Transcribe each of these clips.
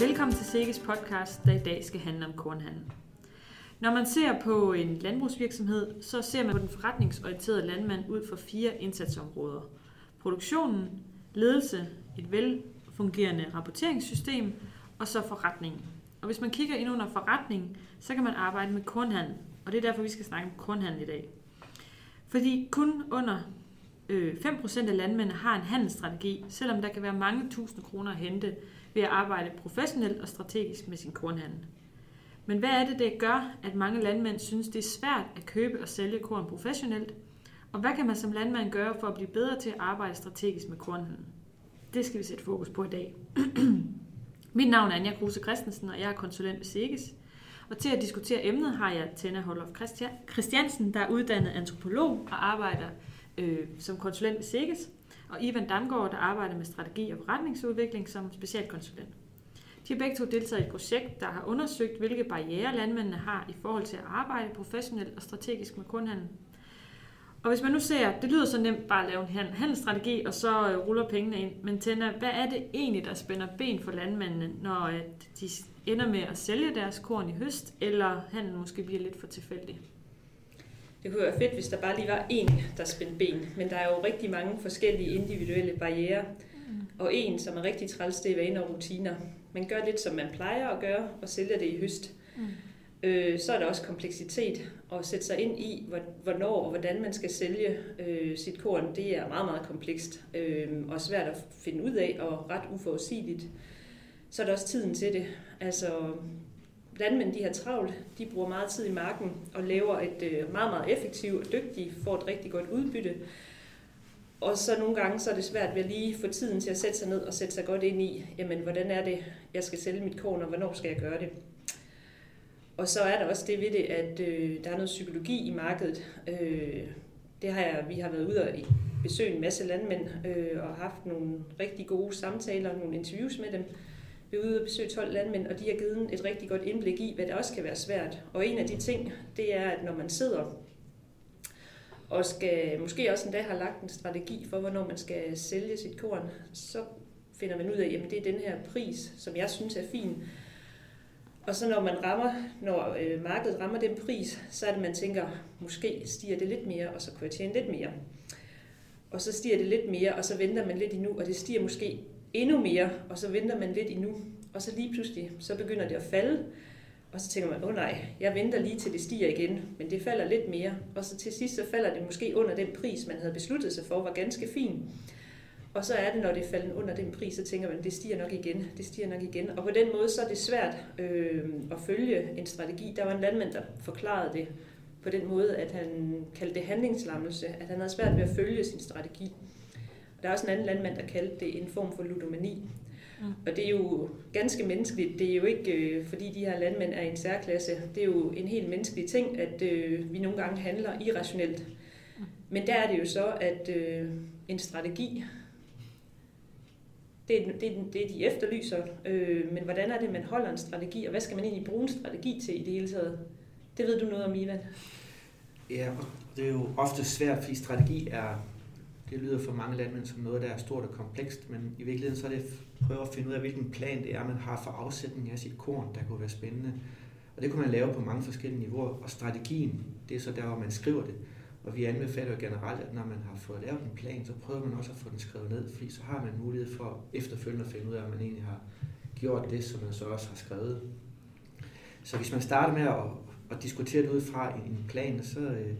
Velkommen til Sikkes podcast, der i dag skal handle om kornhandel. Når man ser på en landbrugsvirksomhed, så ser man på den forretningsorienterede landmand ud for fire indsatsområder. Produktionen, ledelse, et velfungerende rapporteringssystem og så forretningen. Og hvis man kigger ind under forretningen, så kan man arbejde med kornhandel. Og det er derfor, vi skal snakke om kornhandel i dag. Fordi kun under øh, 5% af landmændene har en handelsstrategi, selvom der kan være mange tusind kroner at hente ved at arbejde professionelt og strategisk med sin kornhandel. Men hvad er det, der gør, at mange landmænd synes, det er svært at købe og sælge korn professionelt? Og hvad kan man som landmand gøre for at blive bedre til at arbejde strategisk med kornhandel? Det skal vi sætte fokus på i dag. Mit navn er Anja Kruse Christensen, og jeg er konsulent ved SIGES. Og til at diskutere emnet har jeg Tanna Hollof Christiansen, der er uddannet antropolog og arbejder øh, som konsulent ved SIGES, og Ivan Damgaard, der arbejder med strategi og forretningsudvikling som specialkonsulent. De har begge to deltaget i et projekt, der har undersøgt, hvilke barriere landmændene har i forhold til at arbejde professionelt og strategisk med kundhandel. Og hvis man nu ser, det lyder så nemt bare at lave en handelsstrategi, og så øh, ruller pengene ind. Men Tænder, hvad er det egentlig, der spænder ben for landmændene, når øh, de ender med at sælge deres korn i høst, eller handlen måske bliver lidt for tilfældig? Det kunne være fedt, hvis der bare lige var én, der spændte ben. Men der er jo rigtig mange forskellige individuelle barriere. Og en, som er rigtig træls, det er vaner og rutiner. Man gør lidt, som man plejer at gøre, og sælger det i høst. Mm. Øh, så er der også kompleksitet at sætte sig ind i, hvornår og hvordan man skal sælge øh, sit korn. Det er meget, meget komplekst øh, og svært at finde ud af og ret uforudsigeligt. Så er der også tiden til det. Altså, landmænd de har travlt, de bruger meget tid i marken og laver et øh, meget, meget effektivt og dygtigt, får et rigtig godt udbytte. Og så nogle gange så er det svært ved at lige få tiden til at sætte sig ned og sætte sig godt ind i, jamen hvordan er det, jeg skal sælge mit korn, og hvornår skal jeg gøre det. Og så er der også det ved det, at øh, der er noget psykologi i markedet. Øh, det har jeg, vi har været ude og besøge en masse landmænd øh, og haft nogle rigtig gode samtaler, nogle interviews med dem. Vi er ude og besøge 12 landmænd, og de har givet et rigtig godt indblik i, hvad det også kan være svært. Og en af de ting, det er, at når man sidder og skal måske også endda har lagt en strategi for, hvornår man skal sælge sit korn, så finder man ud af, at det er den her pris, som jeg synes er fin. Og så når man rammer, når øh, markedet rammer den pris, så er det, man tænker, måske stiger det lidt mere, og så kunne jeg tjene lidt mere. Og så stiger det lidt mere, og så venter man lidt endnu, og det stiger måske endnu mere, og så venter man lidt endnu. Og så lige pludselig, så begynder det at falde, og så tænker man, åh oh, nej, jeg venter lige til det stiger igen, men det falder lidt mere. Og så til sidst, så falder det måske under den pris, man havde besluttet sig for, var ganske fin. Og så er det, når det falder under den pris, så tænker man, det stiger nok igen, det stiger nok igen. Og på den måde, så er det svært øh, at følge en strategi. Der var en landmand, der forklarede det på den måde, at han kaldte det handlingslammelse, at han havde svært ved at følge sin strategi. Der er også en anden landmand, der kaldte det en form for ludomani. Mm. Og det er jo ganske menneskeligt. Det er jo ikke, øh, fordi de her landmænd er i en særklasse. Det er jo en helt menneskelig ting, at øh, vi nogle gange handler irrationelt. Mm. Men der er det jo så, at øh, en strategi, det er, det, er, det er de efterlyser. Øh, men hvordan er det, man holder en strategi, og hvad skal man egentlig bruge en strategi til i det hele taget? Det ved du noget om, Ivan. Ja, det er jo ofte svært, fordi strategi er det lyder for mange landmænd som noget, der er stort og komplekst, men i virkeligheden så er det at prøve at finde ud af, hvilken plan det er, man har for afsætning af sit korn, der kunne være spændende. Og det kunne man lave på mange forskellige niveauer, og strategien, det er så der, hvor man skriver det. Og vi anbefaler jo generelt, at når man har fået lavet en plan, så prøver man også at få den skrevet ned, fordi så har man mulighed for efterfølgende at finde ud af, om man egentlig har gjort det, som man så også har skrevet. Så hvis man starter med at, at diskutere det ud fra en plan, så, øh,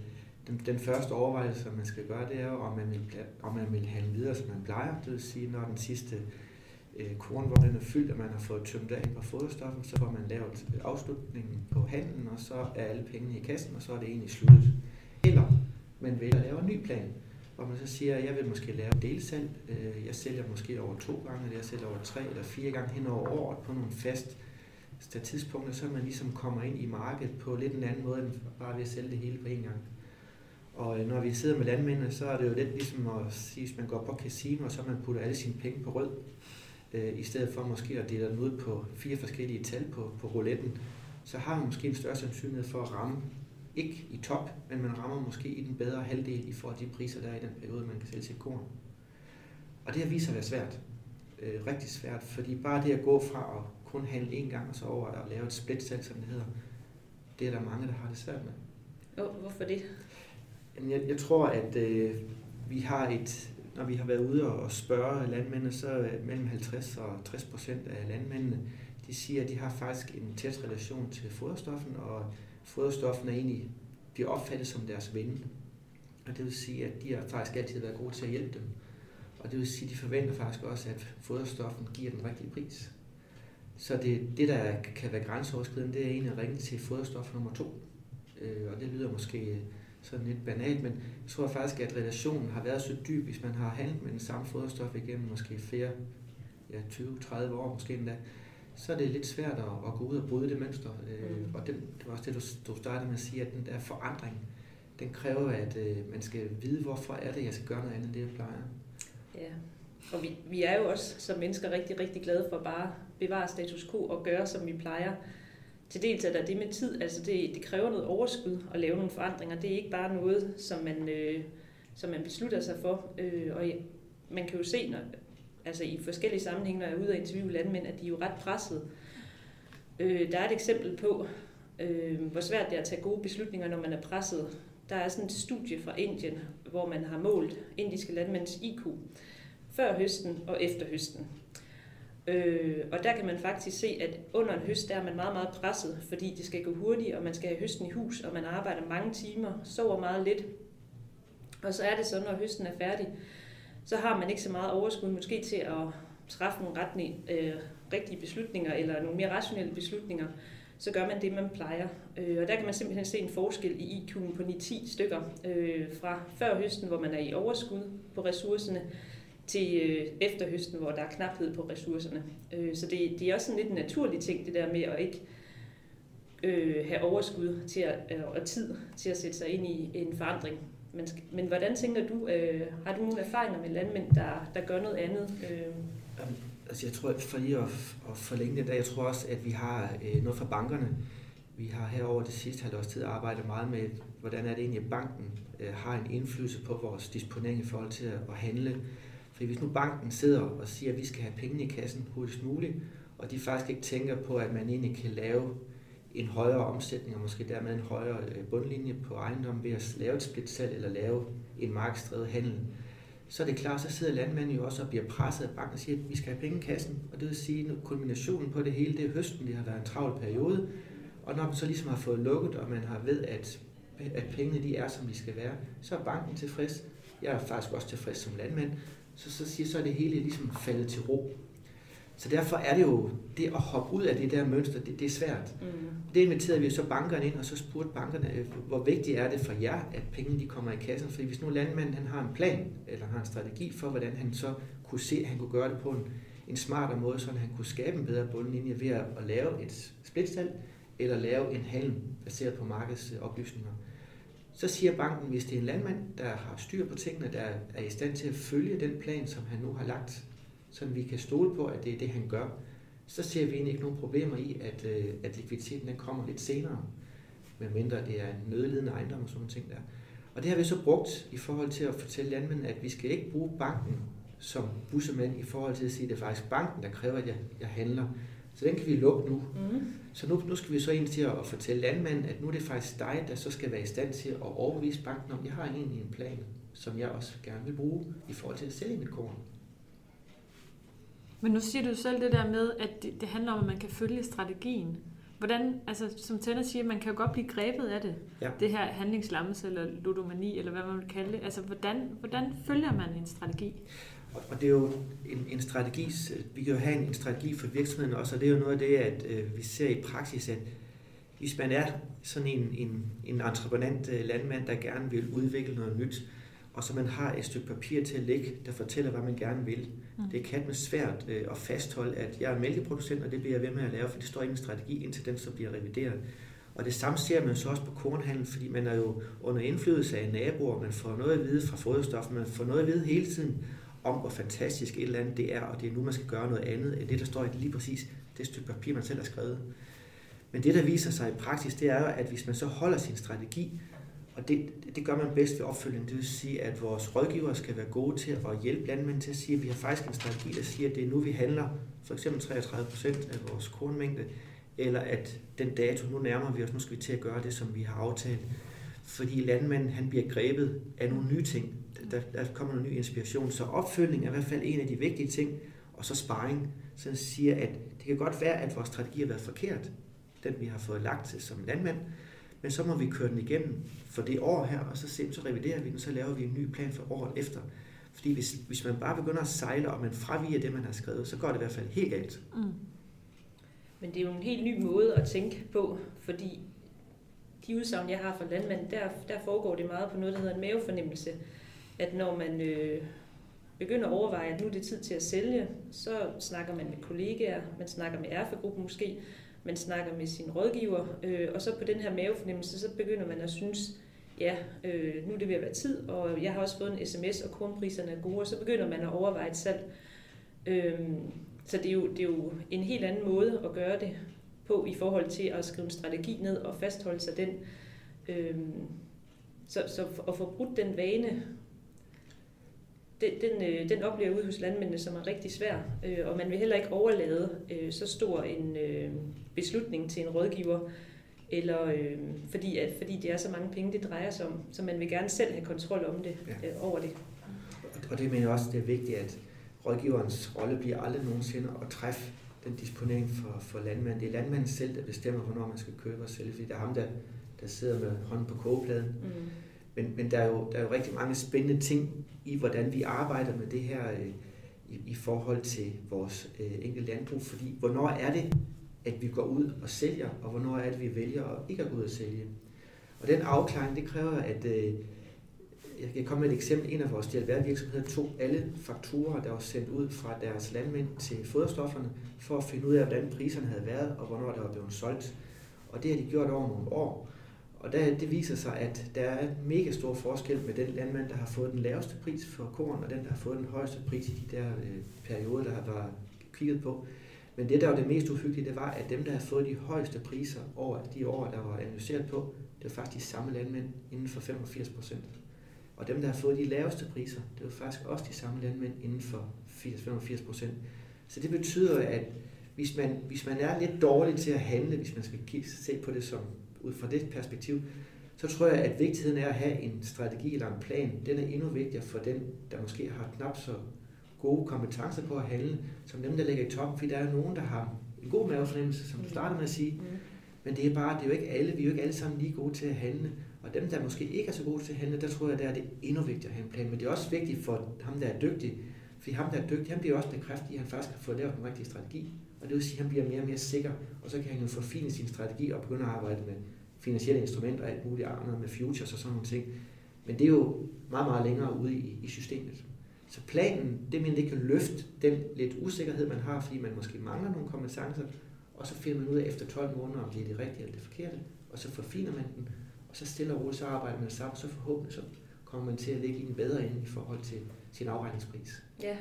den, den første overvejelse, man skal gøre, det er jo, om man vil, om man vil handle videre, som man plejer. Det vil sige, når den sidste øh, korn, hvor den er fyldt, og man har fået tømt af på foderstoffen, så får man lavet øh, afslutningen på handlen, og så er alle pengene i kassen, og så er det egentlig sluttet. Eller man vælger at lave en ny plan, hvor man så siger, at jeg vil måske lave delsalg. Øh, jeg sælger måske over to gange, eller jeg sælger over tre eller fire gange hen over året på nogle fast tidspunkter, så man ligesom kommer ind i markedet på lidt en anden måde, end bare ved at sælge det hele på én gang. Og øh, når vi sidder med landmændene, så er det jo lidt ligesom at sige, hvis man går på casino, og så man putter alle sine penge på rød, øh, i stedet for måske at dele dem ud på fire forskellige tal på, på rouletten, så har man måske en større sandsynlighed for at ramme, ikke i top, men man rammer måske i den bedre halvdel i forhold til de priser, der er i den periode, man kan sælge sit korn. Og det har vist sig at være svært. Øh, rigtig svært, fordi bare det at gå fra at kun handle en gang og så over at lave et split salg, som det hedder. Det er der mange, der har det svært med. Oh, hvorfor det? Jeg, jeg tror, at øh, vi har et, når vi har været ude og spørge landmændene, så mellem 50 og 60 procent af landmændene, de siger, at de har faktisk en tæt relation til foderstoffen, og foderstoffen er egentlig, bliver opfattet som deres ven. Og det vil sige, at de har faktisk altid været gode til at hjælpe dem. Og det vil sige, at de forventer faktisk også, at foderstoffen giver den rigtige pris. Så det, det der kan være grænseoverskridende, det er egentlig at ringe til foderstof nummer to. Øh, og det lyder måske sådan lidt banalt, men jeg tror faktisk, at relationen har været så dyb, hvis man har handlet med den samme foderstof igennem måske flere, ja, 20-30 år måske endda, så er det lidt svært at, at gå ud og bryde det mønster. Øh, mm. Og det, det var også det, du, du startede med at sige, at den der forandring, den kræver, at øh, man skal vide, hvorfor er det, jeg skal gøre noget andet, end det jeg plejer. Ja, og vi, vi er jo også som mennesker rigtig, rigtig glade for bare at bevare status quo og gøre, som vi plejer. Til dels er der det med tid, altså det, det kræver noget overskud at lave nogle forandringer. Det er ikke bare noget, som man, øh, som man beslutter sig for. Øh, og man kan jo se, når, altså i forskellige sammenhænge, når jeg er ude og interviewe landmænd, at de er jo ret presset. Øh, der er et eksempel på, øh, hvor svært det er at tage gode beslutninger, når man er presset. Der er sådan et studie fra Indien, hvor man har målt indiske landmænds IQ før høsten og efter høsten. Øh, og der kan man faktisk se, at under en høst der er man meget, meget presset, fordi det skal gå hurtigt, og man skal have høsten i hus, og man arbejder mange timer, sover meget lidt. Og så er det så, når høsten er færdig, så har man ikke så meget overskud måske til at træffe nogle retning, øh, rigtige beslutninger, eller nogle mere rationelle beslutninger, så gør man det, man plejer. Øh, og der kan man simpelthen se en forskel i IQ'en på 9-10 stykker øh, fra før høsten, hvor man er i overskud på ressourcerne, til øh, efter høsten, hvor der er knaphed på ressourcerne. Øh, så det, det er også sådan lidt en naturlig ting, det der med at ikke øh, have overskud til at, øh, og tid til at sætte sig ind i en forandring. Men, men hvordan tænker du, øh, har du nogle erfaringer med landmænd, der, der gør noget andet? Øh? Altså jeg tror, for lige at, at forlænge det der, jeg tror også, at vi har øh, noget fra bankerne. Vi har herover det sidste halvårs tid arbejdet meget med, hvordan er det egentlig, at banken øh, har en indflydelse på vores disponering i forhold til at, at handle for hvis nu banken sidder og siger, at vi skal have pengene i kassen hurtigst muligt, og de faktisk ikke tænker på, at man egentlig kan lave en højere omsætning, og måske dermed en højere øh, bundlinje på ejendom ved at lave et splitsalg eller lave en markedsdrevet handel, så er det klart, så sidder landmanden jo også og bliver presset af banken og siger, at vi skal have penge i kassen. Og det vil sige, at kulminationen på det hele, det er høsten, det har været en travl periode. Og når man så ligesom har fået lukket, og man har ved, at, at pengene de er, som de skal være, så er banken tilfreds. Jeg er faktisk også tilfreds som landmand så, så, siger, så er det hele ligesom faldet til ro. Så derfor er det jo, det at hoppe ud af det der mønster, det, det er svært. Mm. Det inviterede vi så bankerne ind, og så spurgte bankerne, øh, hvor vigtigt er det for jer, at pengene de kommer i kassen? Fordi hvis nu landmanden han har en plan, eller har en strategi for, hvordan han så kunne se, at han kunne gøre det på en, en smartere måde, så han kunne skabe en bedre bundlinje ved at, at lave et splitsalg, eller lave en handel baseret på markedsoplysninger. Så siger banken, hvis det er en landmand, der har styr på tingene, der er i stand til at følge den plan, som han nu har lagt, så vi kan stole på, at det er det, han gør, så ser vi egentlig ikke nogen problemer i, at, øh, at likviditeten den kommer lidt senere, medmindre det er en nødledende ejendom og sådan ting der. Og det har vi så brugt i forhold til at fortælle landmændene, at vi skal ikke bruge banken som bussemand i forhold til at sige, at det er faktisk banken, der kræver, at jeg, jeg handler. Så den kan vi lukke nu. Mm. Så nu, nu skal vi så ind til at fortælle landmanden, at nu er det faktisk dig, der så skal være i stand til at overbevise banken om, at jeg har egentlig en plan, som jeg også gerne vil bruge i forhold til at sælge mit korn. Men nu siger du selv det der med, at det, det handler om, at man kan følge strategien. Hvordan, altså som Tænder siger, man kan jo godt blive grebet af det. Ja. Det her handlingslammelse eller ludomani, eller hvad man vil kalde det. Altså hvordan, hvordan følger man en strategi? Og det er jo en, en strategi, vi kan jo have en, en strategi for virksomheden også, og det er jo noget af det, at øh, vi ser i praksis, at hvis man er sådan en, en, en entreprenant øh, landmand, der gerne vil udvikle noget nyt, og så man har et stykke papir til at lægge, der fortæller, hvad man gerne vil. Mm. Det kan med svært øh, at fastholde, at jeg er mælkeproducent, og det bliver jeg ved med at lave, for det står ingen strategi, indtil den så bliver revideret. Og det samme ser man så også på kornhandel, fordi man er jo under indflydelse af naboer, man får noget at vide fra foderstof, man får noget at vide hele tiden, om, hvor fantastisk et eller andet det er, og det er nu, man skal gøre noget andet end det, der står i lige præcis det stykke papir, man selv har skrevet. Men det, der viser sig i praksis, det er at hvis man så holder sin strategi, og det, det gør man bedst ved opfølgning. Det vil sige, at vores rådgivere skal være gode til at hjælpe landmænd til at sige, at vi har faktisk en strategi, der siger, at det er nu, vi handler for eksempel 33 procent af vores kornmængde, eller at den dato, nu nærmer vi os, nu skal vi til at gøre det, som vi har aftalt. Fordi landmanden, han bliver grebet af nogle nye ting. Der, der kommer noget ny inspiration. Så opfølgning er i hvert fald en af de vigtige ting, og så sparring, som siger, at det kan godt være, at vores strategi har været forkert, den vi har fået lagt til som landmand, men så må vi køre den igennem for det år her, og så, se, så reviderer vi den, så laver vi en ny plan for året efter. Fordi hvis, hvis man bare begynder at sejle, og man fraviger det, man har skrevet, så går det i hvert fald helt galt. Mm. Men det er jo en helt ny måde at tænke på, fordi de udsagn, jeg har fra landmanden, der, der foregår det meget på noget, der hedder en mavefornemmelse. At når man øh, begynder at overveje, at nu er det tid til at sælge, så snakker man med kollegaer, man snakker med erfagruppen måske, man snakker med sin rådgiver, øh, og så på den her mavefornemmelse, så begynder man at synes, ja, øh, nu er det ved at være tid, og jeg har også fået en sms, og kornpriserne er gode, og så begynder man at overveje et salg. Øh, så det er, jo, det er jo en helt anden måde at gøre det på i forhold til at skrive en strategi ned og fastholde sig den. Øh, så, så at få brudt den vane, den, den, øh, den oplever ude hos landmændene som er rigtig svær, øh, og man vil heller ikke overlade øh, så stor en øh, beslutning til en rådgiver, eller øh, fordi, at, fordi det er så mange penge, det drejer sig om, så man vil gerne selv have kontrol om det, ja. øh, over det. Og det mener jeg også, det er vigtigt, at rådgiverens rolle bliver aldrig nogensinde at træffe den disponering for, for landmanden. Det er landmanden selv, der bestemmer, hvornår man skal købe og sælge, fordi det er ham, der, der sidder med hånden på kogepladen. Mm. Men, men der, er jo, der er jo rigtig mange spændende ting i, hvordan vi arbejder med det her øh, i, i forhold til vores øh, enkelte landbrug. Fordi hvornår er det, at vi går ud og sælger, og hvornår er det, vi vælger at ikke at gå ud og sælge. Og den afklaring, det kræver, at øh, jeg kan komme med et eksempel. En af vores DLR-virksomheder tog alle fakturer, der var sendt ud fra deres landmænd til foderstofferne, for at finde ud af, hvordan priserne havde været, og hvornår der var blevet solgt. Og det har de gjort over nogle år. Og der, det viser sig, at der er mega stor forskel med den landmand, der har fået den laveste pris for korn, og den, der har fået den højeste pris i de der øh, perioder, der har været kigget på. Men det, der var det mest uhyggelige, det var, at dem, der har fået de højeste priser over de år, der var analyseret på, det var faktisk de samme landmænd inden for 85 procent. Og dem, der har fået de laveste priser, det var faktisk også de samme landmænd inden for 80-85 procent. Så det betyder, at hvis man, hvis man er lidt dårlig til at handle, hvis man skal se på det som ud fra det perspektiv, så tror jeg, at vigtigheden er at have en strategi eller en plan. Den er endnu vigtigere for den, der måske har knap så gode kompetencer på at handle, som dem, der ligger i toppen. Fordi der er nogen, der har en god mavefornemmelse, som du mm. startede med at sige. Mm. Men det er bare, det er jo ikke alle, vi er jo ikke alle sammen lige gode til at handle. Og dem, der måske ikke er så gode til at handle, der tror jeg, der er det endnu vigtigere at have en plan. Men det er også vigtigt for ham, der er dygtig. Fordi ham, der er dygtig, han bliver også bekræftet i, at han faktisk har fået lavet en rigtig strategi. Og det vil sige, at han bliver mere og mere sikker, og så kan han jo forfine sin strategi og begynde at arbejde med finansielle instrumenter og alt muligt andet med futures og sådan nogle ting. Men det er jo meget, meget længere ude i, i systemet. Så planen, det mener, det kan løfte den lidt usikkerhed, man har, fordi man måske mangler nogle kompetencer, og så finder man ud af efter 12 måneder, om det er det rigtige eller det forkerte, og så forfiner man den, og så stille og roligt, så arbejder man sammen, så forhåbentlig så kommer man til at ligge i en bedre ende i forhold til sin afregningspris. Ja,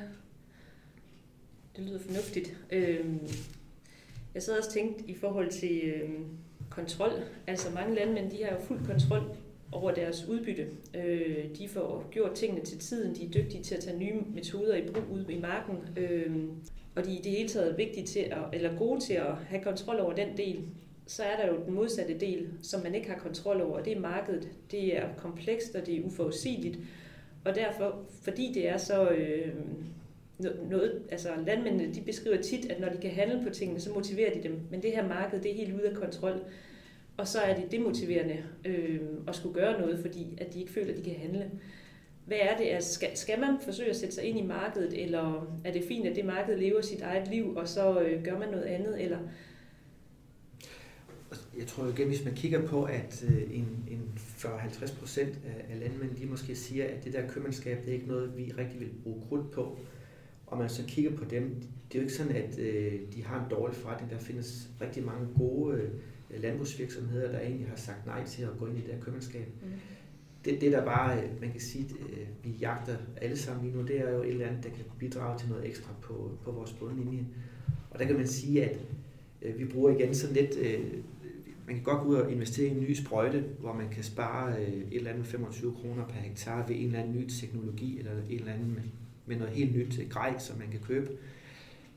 det lyder fornuftigt. Øhm, jeg sad også tænkt i forhold til øhm, kontrol. Altså mange landmænd, de har jo fuld kontrol over deres udbytte. Øh, de får gjort tingene til tiden, de er dygtige til at tage nye metoder i brug ude i marken, øh, og de er i det hele taget vigtige til at, eller gode til at have kontrol over den del. Så er der jo den modsatte del, som man ikke har kontrol over, og det er markedet. Det er komplekst, og det er uforudsigeligt. Og derfor, fordi det er så øh, noget, altså landmændene, de beskriver tit, at når de kan handle på tingene, så motiverer de dem. Men det her marked, det er helt ude af kontrol. Og så er det demotiverende øh, at skulle gøre noget, fordi at de ikke føler, at de kan handle. Hvad er det? Altså, skal, skal man forsøge at sætte sig ind i markedet, eller er det fint, at det marked lever sit eget liv, og så øh, gør man noget andet? Eller jeg tror igen, hvis man kigger på, at øh, en, en 40-50 procent af, landmænd, de måske siger, at det der købmandskab, det er ikke noget, vi rigtig vil bruge krudt på. Og man så kigger på dem, det er jo ikke sådan, at øh, de har en dårlig forretning. Der findes rigtig mange gode øh, landbrugsvirksomheder, der egentlig har sagt nej til at gå ind i det her købmandskab. Mm. Det, det der bare, man kan sige, vi jagter alle sammen lige nu, det er jo et eller andet, der kan bidrage til noget ekstra på, på vores bundlinje. Og der kan man sige, at vi bruger igen sådan lidt, øh, man kan godt gå ud og investere i en ny sprøjte, hvor man kan spare øh, et eller andet 25 kroner per hektar ved en eller anden ny teknologi, eller en eller anden med, med noget helt nyt grej, som man kan købe.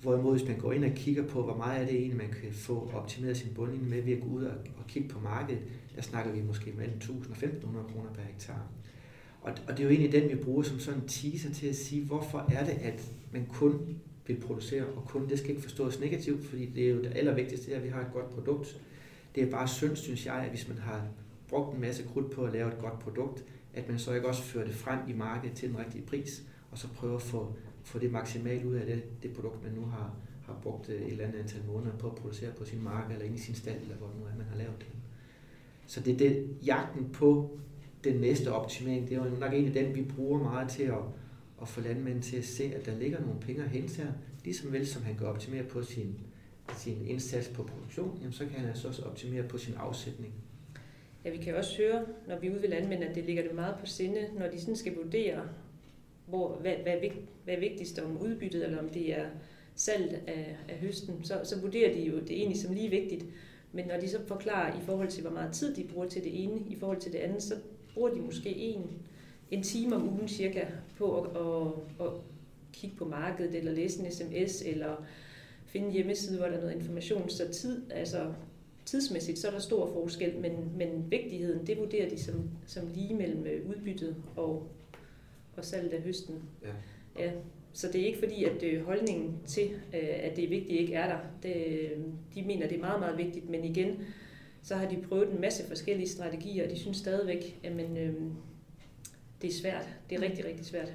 Hvorimod hvis man går ind og kigger på, hvor meget er det egentlig, man kan få optimeret sin bundlinje med ved at gå ud og, og kigge på markedet, der snakker vi måske mellem 1000 og 1500 kroner per hektar. Og, og det er jo egentlig den, vi bruger som sådan en teaser til at sige, hvorfor er det, at man kun vil producere, og kun det skal ikke forstås negativt, fordi det er jo det allervigtigste, at vi har et godt produkt. Det er bare synd, synes jeg, at hvis man har brugt en masse krudt på at lave et godt produkt, at man så ikke også fører det frem i markedet til den rigtige pris, og så prøver at få, få det maksimalt ud af det, det produkt, man nu har, har brugt øh, et eller andet antal måneder på at producere på sin mark, eller inde i sin stald, eller hvor det nu er, man har lavet det. Så det er det, jagten på den næste optimering, det er jo nok af dem vi bruger meget til at, at få landmænd til at se, at der ligger nogle penge at hente her, ligesom vel som han kan optimere på sin, sin indsats på produktion, jamen så kan han altså også optimere på sin afsætning. Ja, vi kan også høre, når vi er ude ved landmænd, at det ligger det meget på sinde, når de sådan skal vurdere, hvor, hvad, hvad, er, hvad er vigtigst om udbyttet, eller om det er salg af, af høsten, så, så vurderer de jo det egentlig som lige vigtigt. Men når de så forklarer i forhold til, hvor meget tid de bruger til det ene, i forhold til det andet, så bruger de måske en, en time om ugen cirka på at, at, at kigge på markedet, eller læse en sms, eller finde en hjemmeside, hvor der er noget information. Så tid, altså tidsmæssigt, så er der stor forskel, men, men vigtigheden, det vurderer de som, som lige mellem øh, udbyttet og, og salget af høsten. Ja. Ja, så det er ikke fordi, at øh, holdningen til, øh, at det er vigtigt, ikke er der. Det, de mener, det er meget, meget vigtigt, men igen, så har de prøvet en masse forskellige strategier, og de synes stadigvæk, at men, øh, det er svært. Det er rigtig, rigtig svært.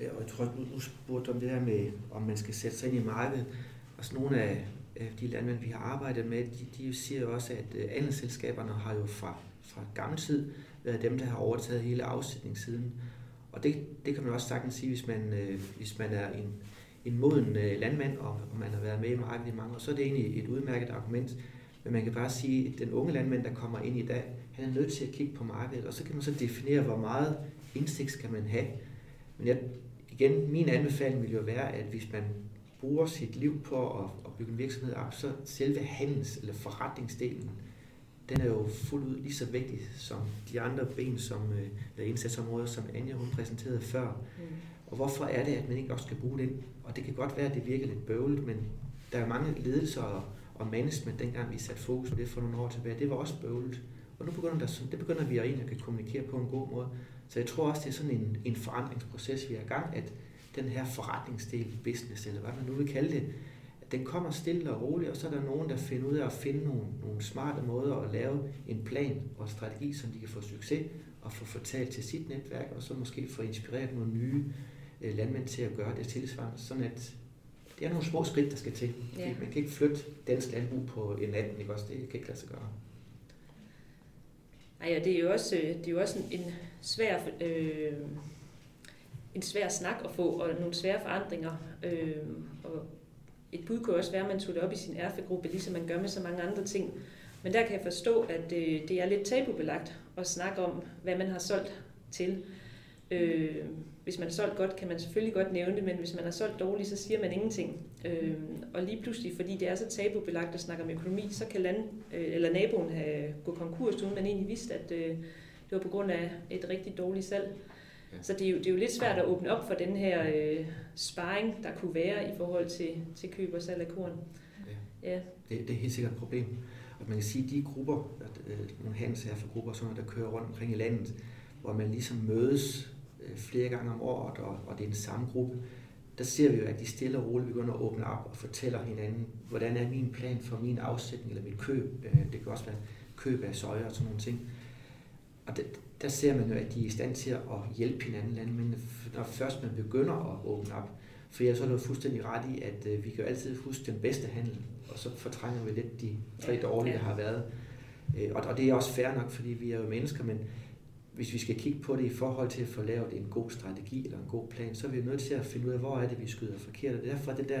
Ja, og jeg tror, nu, nu spurgte om det her med, om man skal sætte sig ind i markedet. Og så nogle af de landmænd, vi har arbejdet med, de, de siger jo også, at alle andelsselskaberne har jo fra, fra gammel tid været dem, der har overtaget hele afsætningssiden. Og det, det kan man også sagtens sige, hvis man, øh, hvis man er en, en moden øh, landmand, og, og man har været med i markedet i mange år, så er det egentlig et udmærket argument. Men man kan bare sige, at den unge landmand, der kommer ind i dag, han er nødt til at kigge på markedet, og så kan man så definere, hvor meget indsigt skal man have. Men jeg, igen, min anbefaling vil jo være, at hvis man bruger sit liv på at, at bygge en virksomhed op, så selve handels- eller forretningsdelen, den er jo fuldt ud lige så vigtig som de andre ben, som, øh, eller indsatsområder, som Anja hun præsenterede før. Mm. Og hvorfor er det, at man ikke også skal bruge den? Og det kan godt være, at det virker lidt bøvlet, men der er mange ledelser og, og management, dengang vi satte fokus på det for nogle år tilbage, det var også bøvlet. Og nu begynder, der, det begynder vi at egentlig at kan kommunikere på en god måde. Så jeg tror også, det er sådan en, en forandringsproces, vi er i gang, at den her forretningsdel, business, eller hvad man nu vil kalde det, den kommer stille og roligt, og så er der nogen, der finder ud af at finde nogle, nogle smarte måder at lave en plan og strategi, som de kan få succes og få fortalt til sit netværk, og så måske få inspireret nogle nye øh, landmænd til at gøre det tilsvarende, sådan at det er nogle små skridt, der skal til. Ja. Man kan ikke flytte dansk landbrug på en anden, ikke også? Det kan ikke lade sig gøre. Nej, ja, det er jo også, øh, det er jo også en, en svær øh, en svær snak at få, og nogle svære forandringer. Øh, og et bud kunne også være, at man tog det op i sin erfegruppe, ligesom man gør med så mange andre ting. Men der kan jeg forstå, at øh, det er lidt tabubelagt at snakke om, hvad man har solgt til. Øh, hvis man har solgt godt, kan man selvfølgelig godt nævne det, men hvis man har solgt dårligt, så siger man ingenting. Øh, og lige pludselig, fordi det er så tabubelagt at snakke om økonomi, så kan land, øh, eller naboen have gået konkurs, uden man egentlig vidste, at øh, det var på grund af et rigtig dårligt salg. Ja. Så det er, jo, det er jo lidt svært at åbne op for den her øh, sparring, der kunne være i forhold til, til køb og salg af korn. Ja. ja. Det, det er helt sikkert et problem. Og man kan sige, at de grupper, at, øh, nogle handelsherregrupper, der kører rundt omkring i landet, hvor man ligesom mødes flere gange om året, og, og det er den samme gruppe, der ser vi jo, at de stille og roligt begynder at åbne op og fortæller hinanden, hvordan er min plan for min afsætning eller mit køb. Øh, det kan også være køb af soja og sådan nogle ting. Og det, der ser man jo, at de er i stand til at hjælpe hinanden landmændene, når først man begynder at åbne op. For jeg så er du fuldstændig ret i, at øh, vi kan jo altid huske den bedste handel, og så fortrænger vi lidt de tre dårlige, der har været. Øh, og, og det er også fair nok, fordi vi er jo mennesker, men hvis vi skal kigge på det i forhold til at få lavet en god strategi eller en god plan, så er vi nødt til at finde ud af, hvor er det, vi skyder forkert. Og derfor det der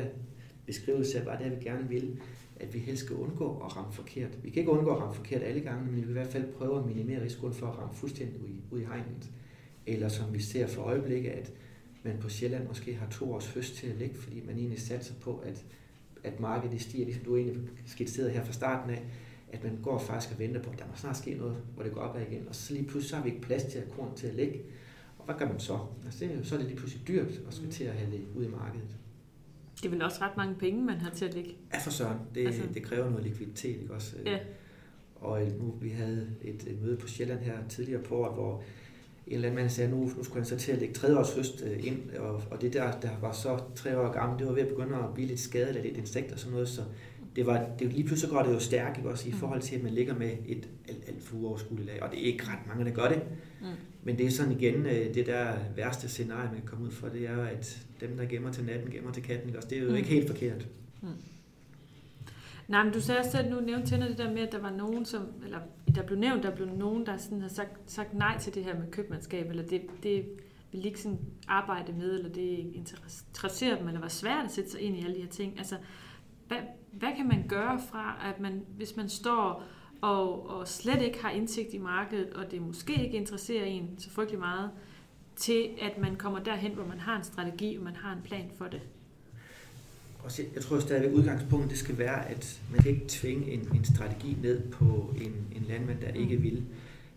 beskrivelse af, hvad det er, vi gerne vil, at vi helst skal undgå at ramme forkert. Vi kan ikke undgå at ramme forkert alle gange, men vi vil i hvert fald prøve at minimere risikoen for at ramme fuldstændig ud i, ud i hegnet. Eller som vi ser for øjeblikket, at man på Sjælland måske har to års høst til at ligge, fordi man egentlig satser på, at, at markedet stiger, ligesom du egentlig skitserede her fra starten af, at man går faktisk og venter på, at der må snart ske noget, hvor det går opad igen, og så lige pludselig så har vi ikke plads til at korn til at ligge. Og hvad gør man så? Altså det, så er det lige pludselig dyrt at skal til at have det ud i markedet. Det er vel også ret mange penge, man har til at ligge. Ja, for søren. Det, altså, det kræver noget likviditet, ikke også? Ja. Og nu, vi havde et, et møde på Sjælland her tidligere på året, hvor en eller anden mand sagde, nu, nu skulle han så til at lægge tredje års høst øh, ind, og, og det der, der var så tre år gammel, det var ved at begynde at blive lidt skadet af lidt insekter og sådan noget, så det var, det, lige pludselig går det jo stærkt, ikke også, i mm. forhold til, at man ligger med et alt, alt for uoverskueligt lag, og det er ikke ret mange, der gør det. Mm. Men det er sådan igen, øh, det der værste scenarie, man kan komme ud fra, det er, at dem, der gemmer til natten, gemmer til katten, ikke også, det er jo mm. ikke helt forkert. Mm. Nej, men du sagde også selv, nu nævnte Tænder det der med, at der var nogen, som, eller der blev nævnt, der blev nogen, der sådan har sagt, sagt nej til det her med købmandskab, eller det, det vil ikke sådan arbejde med, eller det interesserer dem, eller var svært at sætte sig ind i alle de her ting. Altså, hvad, hvad kan man gøre fra, at man, hvis man står og, og slet ikke har indsigt i markedet, og det måske ikke interesserer en så frygtelig meget, til at man kommer derhen, hvor man har en strategi, og man har en plan for det? Og jeg tror stadigvæk, at udgangspunktet det skal være, at man kan ikke tvinge en, en strategi ned på en, en landmand, der ikke mm. vil.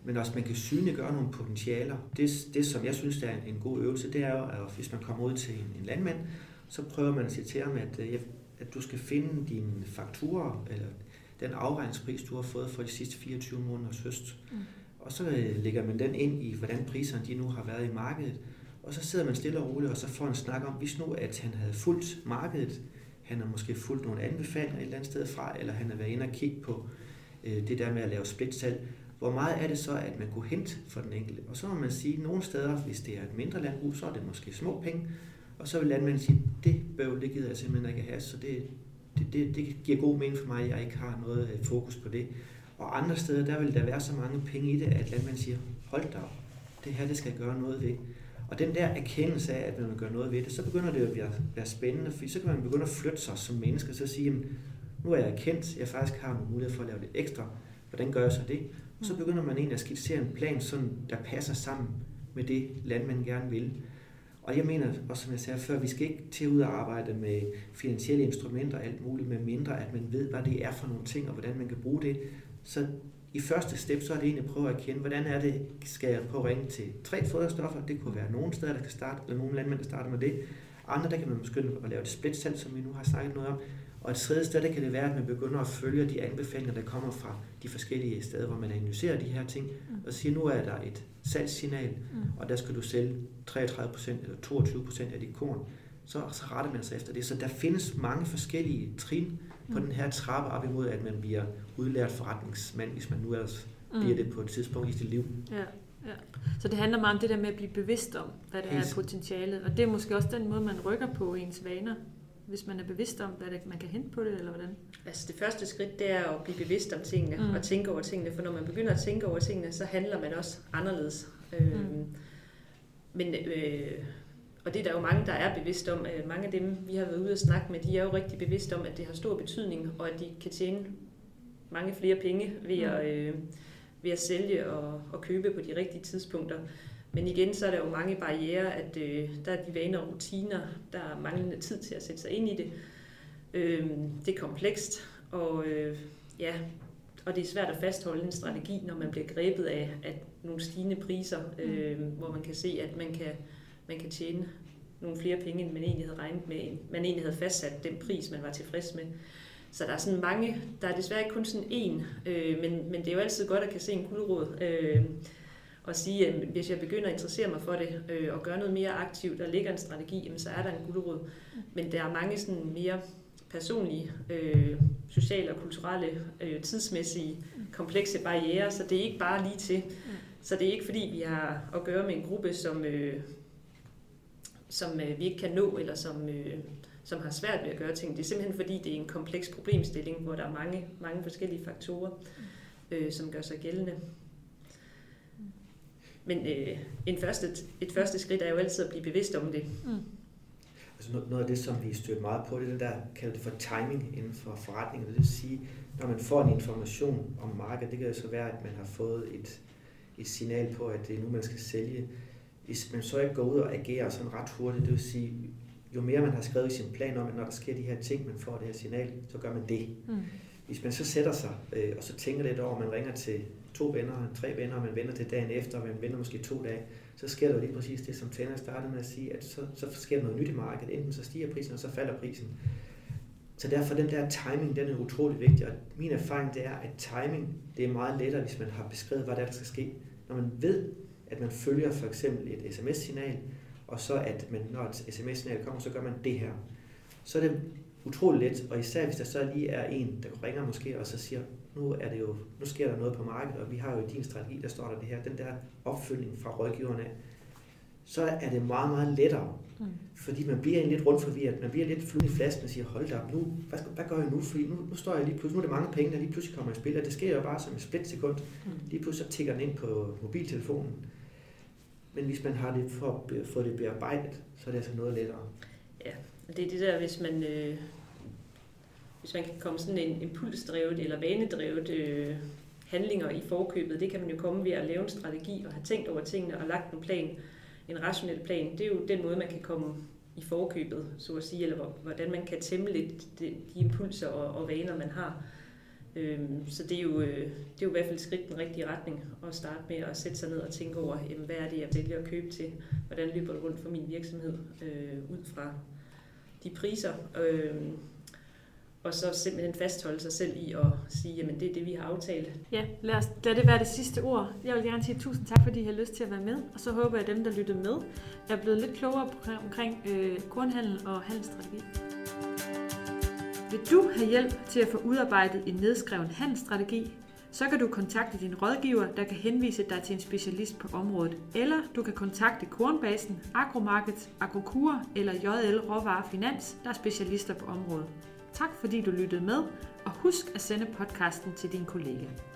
Men også man kan synliggøre nogle potentialer. Det, det som jeg synes er en, en god øvelse, det er jo, at hvis man kommer ud til en, en landmand, så prøver man at sige til ham, at, øh, at du skal finde dine fakturer, eller den afregningspris, du har fået for de sidste 24 måneders høst. Mm. Og så øh, lægger man den ind i, hvordan priserne de nu har været i markedet. Og så sidder man stille og roligt, og så får en snak om, hvis nu at han havde fulgt markedet, han har måske fulgt nogle anbefalinger et eller andet sted fra, eller han har været inde og kigge på øh, det der med at lave splitsalg. Hvor meget er det så, at man kunne hente for den enkelte? Og så må man sige, at nogle steder, hvis det er et mindre landbrug, så er det måske små penge. Og så vil landmanden sige, det bøvl, det gider jeg simpelthen ikke have, så det, det, det, det giver god mening for mig, at jeg ikke har noget øh, fokus på det. Og andre steder, der vil der være så mange penge i det, at landmanden siger, hold da op, det her det skal jeg gøre noget ved. Og den der erkendelse af, at man gør noget ved det, så begynder det at være, være spændende, for så kan man begynde at flytte sig som menneske, så sige, jamen, nu er jeg erkendt, jeg faktisk har nogle mulighed for at lave lidt ekstra. Hvordan gør jeg så det? Og så begynder man egentlig at skitsere en plan, sådan, der passer sammen med det landmanden gerne vil. Og jeg mener, og som jeg sagde før, vi skal ikke til ud og arbejde med finansielle instrumenter og alt muligt, med mindre at man ved, hvad det er for nogle ting, og hvordan man kan bruge det. Så i første step, så er det egentlig at prøve at kende, hvordan er det, skal jeg prøve at ringe til tre foderstoffer. Det kunne være nogle steder, der kan starte, eller nogle landmænd, der starter med det. Andre, der kan man måske at lave et split som vi nu har snakket noget om. Og et tredje sted, der kan det være, at man begynder at følge de anbefalinger, der kommer fra de forskellige steder, hvor man analyserer de her ting, mm. og siger, nu er der et salgssignal, mm. og der skal du sælge 33% eller 22% af dit korn. Så, så retter man sig efter det. Så der findes mange forskellige trin på mm. den her trappe op imod, at man bliver udlært forretningsmand, hvis man nu ellers mm. bliver det på et tidspunkt i sit liv. Ja. Ja. Så det handler meget om det der med at blive bevidst om, hvad det er potentialet. Og det er måske også den måde, man rykker på ens vaner hvis man er bevidst om, hvad man kan hente på det, eller hvordan? Altså det første skridt, det er at blive bevidst om tingene, mm. og tænke over tingene, for når man begynder at tænke over tingene, så handler man også anderledes. Mm. Øhm, men, øh, og det er der jo mange, der er bevidst om. Øh, mange af dem, vi har været ude og snakke med, de er jo rigtig bevidst om, at det har stor betydning, og at de kan tjene mange flere penge ved, mm. at, øh, ved at sælge og, og købe på de rigtige tidspunkter. Men igen, så er der jo mange barriere, at øh, der er de vaner og rutiner, der er manglende tid til at sætte sig ind i det. Øh, det er komplekst, og øh, ja, og det er svært at fastholde en strategi, når man bliver grebet af, af nogle stigende priser, øh, mm. hvor man kan se, at man kan, man kan tjene nogle flere penge, end man egentlig havde regnet med. Man egentlig havde fastsat den pris, man var tilfreds med. Så der er sådan mange, der er desværre ikke kun sådan en, øh, men, men det er jo altid godt at kan se en guldråd. Øh, og sige, at hvis jeg begynder at interessere mig for det øh, og gøre noget mere aktivt, der ligger en strategi, jamen, så er der en guldråd. Men der er mange sådan mere personlige, øh, sociale og kulturelle, øh, tidsmæssige, komplekse barriere, så det er ikke bare lige til. Så det er ikke fordi, vi har at gøre med en gruppe, som, øh, som øh, vi ikke kan nå, eller som, øh, som har svært ved at gøre ting. Det er simpelthen fordi, det er en kompleks problemstilling, hvor der er mange, mange forskellige faktorer, øh, som gør sig gældende. Men øh, en første, et første skridt er jo altid at blive bevidst om det. Mm. Altså noget af det, som vi støtter meget på, det er det der kalder det for timing inden for forretningen. Det vil sige, når man får en information om markedet, det kan jo så være, at man har fået et, et signal på, at det er nu, man skal sælge. Hvis man så ikke går ud og agerer sådan ret hurtigt, det vil sige, jo mere man har skrevet i sin plan om, at når der sker de her ting, man får det her signal, så gør man det. Mm. hvis man så sætter sig øh, og så tænker lidt over, man ringer til to venner, tre venner, og man vender til dagen efter, og man vender måske to dage, så sker der jo lige præcis det, som Tanner startede med at sige, at så, så sker der noget nyt i markedet. Enten så stiger prisen, og så falder prisen. Så derfor den der timing, den er utrolig vigtig, og min erfaring det er, at timing, det er meget lettere, hvis man har beskrevet, hvad der, er, der skal ske. Når man ved, at man følger for eksempel et sms-signal, og så at man, når et sms-signal kommer, så gør man det her. Så er det utrolig let, og især hvis der så lige er en, der ringer måske, og så siger, nu, er det jo, nu sker der noget på markedet, og vi har jo i din strategi, der står der det her, den der opfølgning fra rådgiverne, så er det meget, meget lettere. Mm. Fordi man bliver lidt rundt forvirret, man bliver lidt flud i flasken og siger, hold da op, nu, hvad, hvad gør jeg nu? Fordi nu, nu står jeg lige pludselig, nu er det mange penge, der lige pludselig kommer i spil, og det sker jo bare som et splitsekund. Mm. Lige pludselig så tigger den ind på mobiltelefonen. Men hvis man har det for, fået det bearbejdet, så er det altså noget lettere. Ja, det er det der, hvis man, øh, hvis man kan komme sådan en impulsdrevet eller vanedrevet øh, handlinger i forkøbet, det kan man jo komme ved at lave en strategi og have tænkt over tingene og lagt en plan, en rationel plan. Det er jo den måde, man kan komme i forkøbet, så at sige, eller hvordan man kan tæmme lidt de, de impulser og, og vaner, man har. Øhm, så det er, jo, øh, det er jo i hvert fald skridt i den rigtige retning at starte med at sætte sig ned og tænke over, jamen, hvad er det, jeg vælger at købe til? Hvordan løber det rundt for min virksomhed øh, ud fra de priser? Øh, og så simpelthen fastholde sig selv i at sige, jamen det er det, vi har aftalt. Ja, lad, os, lad det være det sidste ord. Jeg vil gerne sige tusind tak, fordi I har lyst til at være med, og så håber jeg, at dem, der lyttede med, er blevet lidt klogere omkring øh, kornhandel og handelsstrategi. Vil du have hjælp til at få udarbejdet en nedskreven handelsstrategi, så kan du kontakte din rådgiver, der kan henvise dig til en specialist på området. Eller du kan kontakte Kornbasen, Agromarket, Agrokura eller JL Råvarer Finans, der er specialister på området. Tak fordi du lyttede med, og husk at sende podcasten til din kollegaer.